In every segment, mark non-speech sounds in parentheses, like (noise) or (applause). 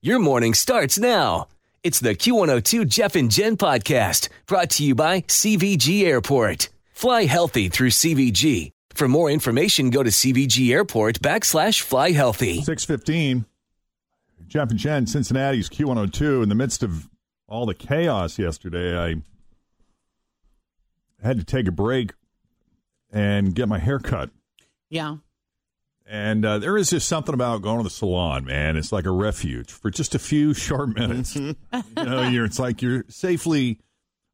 Your morning starts now. It's the Q102 Jeff and Jen podcast brought to you by CVG Airport. Fly healthy through CVG. For more information, go to CVG Airport backslash fly healthy. 615. Jeff and Jen, Cincinnati's Q102. In the midst of all the chaos yesterday, I had to take a break and get my hair cut. Yeah. And uh, there is just something about going to the salon, man. It's like a refuge for just a few short minutes. you know, you're, it's like you're safely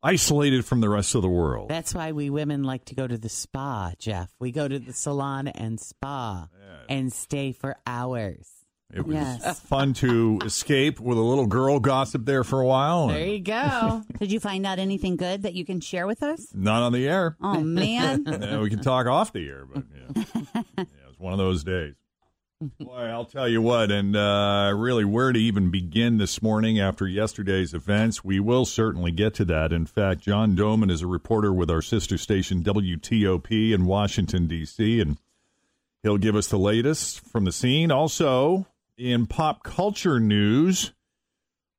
isolated from the rest of the world. That's why we women like to go to the spa, Jeff. We go to the salon and spa and stay for hours. It was Yes. (laughs) fun to escape with a little girl gossip there for a while. There you go. (laughs) Did you find out anything good that you can share with us? Not on the air. Oh man, (laughs) Yeah, we can talk off the air, but yeah, yeah it's one of those days. Boy, I'll tell you what, and uh, really where to even begin this morning after yesterday's events. We will certainly get to that. In fact, John Domen is a reporter with our sister station WTOP in Washington D.C., and he'll give us the latest from the scene. Also, in pop culture news.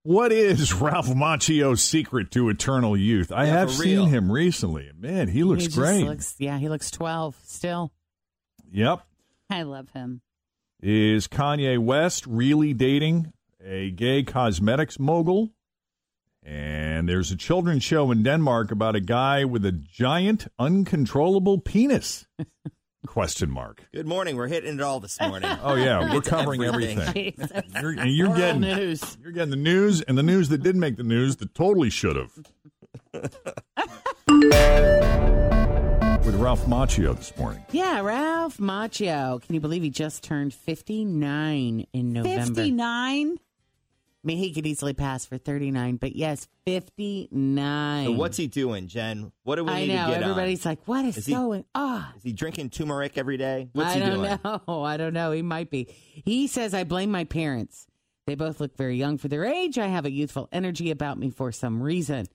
What is (laughs) Ralph Macchio's secret to eternal youth? I Yeah, have seen him recently. Man, he looks He great. looks- yeah, he looks 12 still. Yep. I love him. Is Kanye West really dating a gay cosmetics mogul? And there's a children's show in Denmark about a guy with a giant, uncontrollable penis. (laughs) Question mark. Good morning. We're hitting it all this morning. (laughs) Oh yeah, we're covering everything. You're, and you're getting news. You're getting the news and the news that did make the news that totally should have. (laughs) With Ralph Macchio this morning. Yeah, Ralph Macchio. Can you believe he just turned 59 in November? 59? Mean, he could easily pass for 39, but yes, 59. So what's he doing, Jen? What do we I need know. to get Everybody's on? like, what is, Is he- going on? Is he drinking turmeric every day? What's I he don't doing? know. I don't know. He might be. He says, I blame my parents. They both look very young for their age. I have a youthful energy about me for some reason.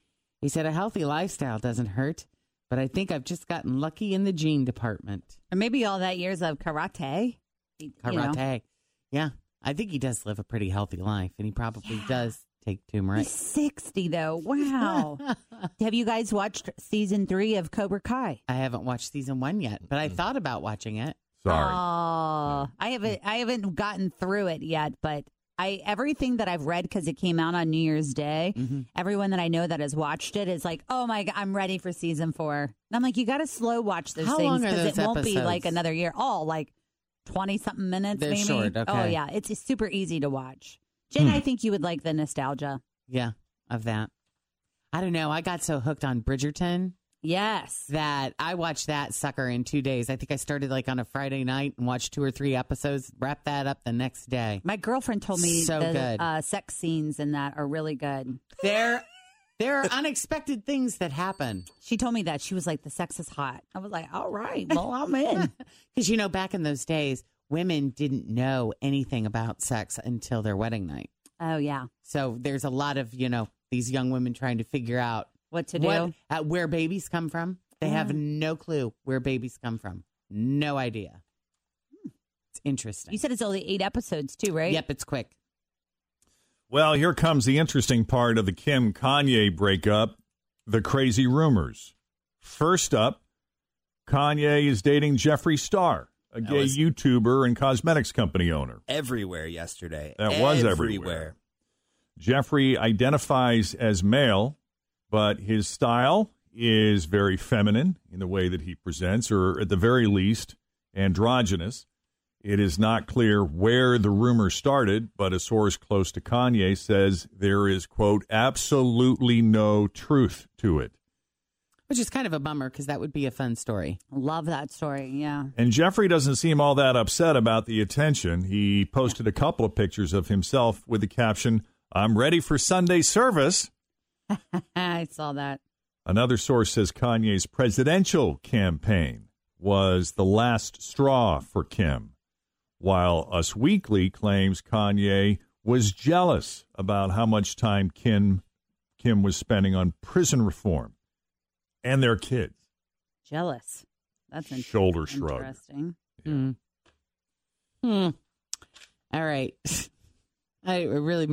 He said, a healthy lifestyle doesn't hurt, but I think I've just gotten lucky in the gene department. Or maybe all that years of karate. You know. Karate. Yeah. I think he does live a pretty healthy life, and he probably does take turmeric. He's 60 though. Wow. (laughs) Have you guys watched season three of Cobra Kai? I haven't watched season one yet, but I thought about watching it. Sorry. Oh, I haven't. I haven't gotten through it yet, but I everything that I've read because it came out on New Year's Day. Mm-hmm. Everyone that I know that has watched it is like, "Oh my god, I'm ready for season four. And I'm like, "You got to slow watch those How things because it those won't be like another year. All like twenty something minutes, They're maybe. short, Oh yeah, it's, super easy to watch. Jen, Hmm. I think you would like the nostalgia. Yeah, of that. I don't know. I got so hooked on Bridgerton Yes. that I watched that sucker in two days. I think I started like on a Friday night and watched two or three episodes, wrapped that up the next day. My girlfriend told me So the good. Uh, sex scenes in that are really good. There, there are (laughs) unexpected things that happen. She told me that she was like, "The sex is hot." I was like, "All right, well, I'm in." (laughs) Because, you know, back in those days, women didn't know anything about sex until their wedding night. oh yeah, So there's a lot of, you know, these young women trying to figure out what to do? what, uh, where babies come from. They have no clue where babies come from. No idea. It's interesting. You said it's only eight episodes too, right? Yep, it's quick. Well, here comes the interesting part of the Kim Kanye breakup the crazy rumors. First up, Kanye is dating Jeffree Star. a gay YouTuber and cosmetics company owner. Everywhere yesterday. That was everywhere. Jeffree identifies as male, but his style is very feminine in the way that he presents, or at the very least, androgynous. It is not clear where the rumor started, but a source close to Kanye says there is, quote, absolutely no truth to it. Which is kind of a bummer because that would be a fun story. Love that story. Yeah. And Jeffree doesn't seem all that upset about the attention. He posted a couple of pictures of himself with the caption, I'm ready for Sunday service. (laughs) I saw that. Another source says Kanye's presidential campaign was the last straw for Kim, while Us Weekly claims Kanye was jealous about how much time Kim Kim was spending on prison reform and their kids. Jealous. That's in- Shoulder shrug. interesting. Hmm. Hmm. All right. (laughs) I really.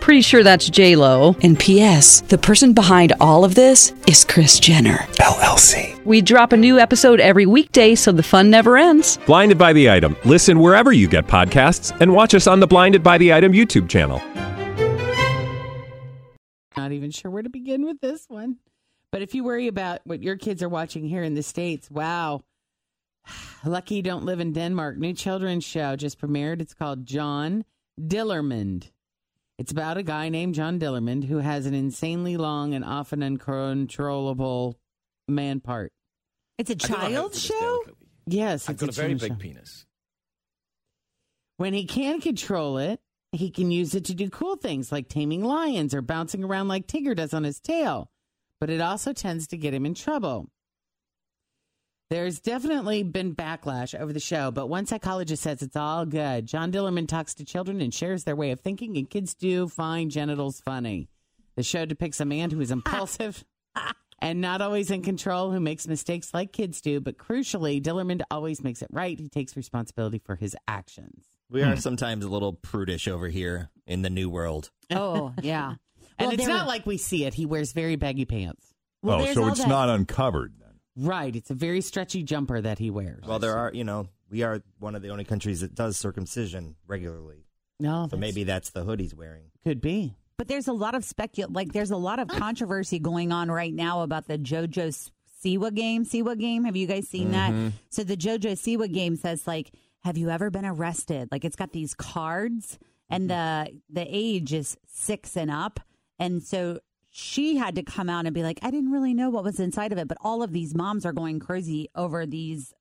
Pretty sure that's J Lo. And P.S. The person behind all of this is Kris Jenner. LLC. We drop a new episode every weekday, so the fun never ends. Blinded by the item. Listen wherever you get podcasts, and watch us on the Blinded by the Item YouTube channel. Not even sure where to begin with this one. But if you worry about what your kids are watching here in the States, wow. (sighs) Lucky you don't live in Denmark. New children's show just premiered. It's called John Dillermand. It's about a guy named John Dillermand who has an insanely long and often uncontrollable man part. It's a child show? Yes, I've got a very big show. penis. When he can control it, he can use it to do cool things like taming lions or bouncing around like Tigger does on his tail. But it also tends to get him in trouble. There's definitely been backlash over the show, but one psychologist says it's all good. John Dillermand talks to children and shares their way of thinking, and kids do find genitals funny. The show depicts a man who is impulsive (laughs) and not always in control, who makes mistakes like kids do, but crucially, Dillermand always makes it right. He takes responsibility for his actions. We are sometimes a little prudish over here in the new world. Oh, yeah. (laughs) And Well, it's there- not like we see it. He wears very baggy pants. Well, oh, so it's that- not uncovered then. Right. It's a very stretchy jumper that he wears. Well, there are, you know, we are one of the only countries that does circumcision regularly. no, So that's- maybe that's the hood he's wearing. could be. But there's a lot of specu like there's a lot of controversy going on right now about the JoJo Siwa game. Siwa game. Have you guys seen that? Mm-hmm. So the JoJo Siwa game says like, have you ever been arrested? Like it's got these cards and mm-hmm. the the age is six and up. And so she had to come out and be like, I didn't really know what was inside of it. But all of these moms are going crazy over these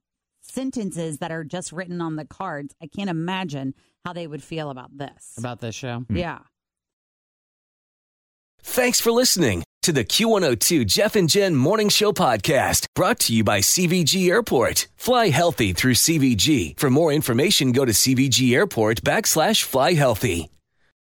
sentences that are just written on the cards. I can't imagine how they would feel about this. About this show. Mm-hmm. yeah. Thanks for listening to the Q102 Jeff and Jen Morning Show podcast brought to you by CVG Airport. Fly healthy through CVG. For more information, go to CVG Airport backslash fly healthy.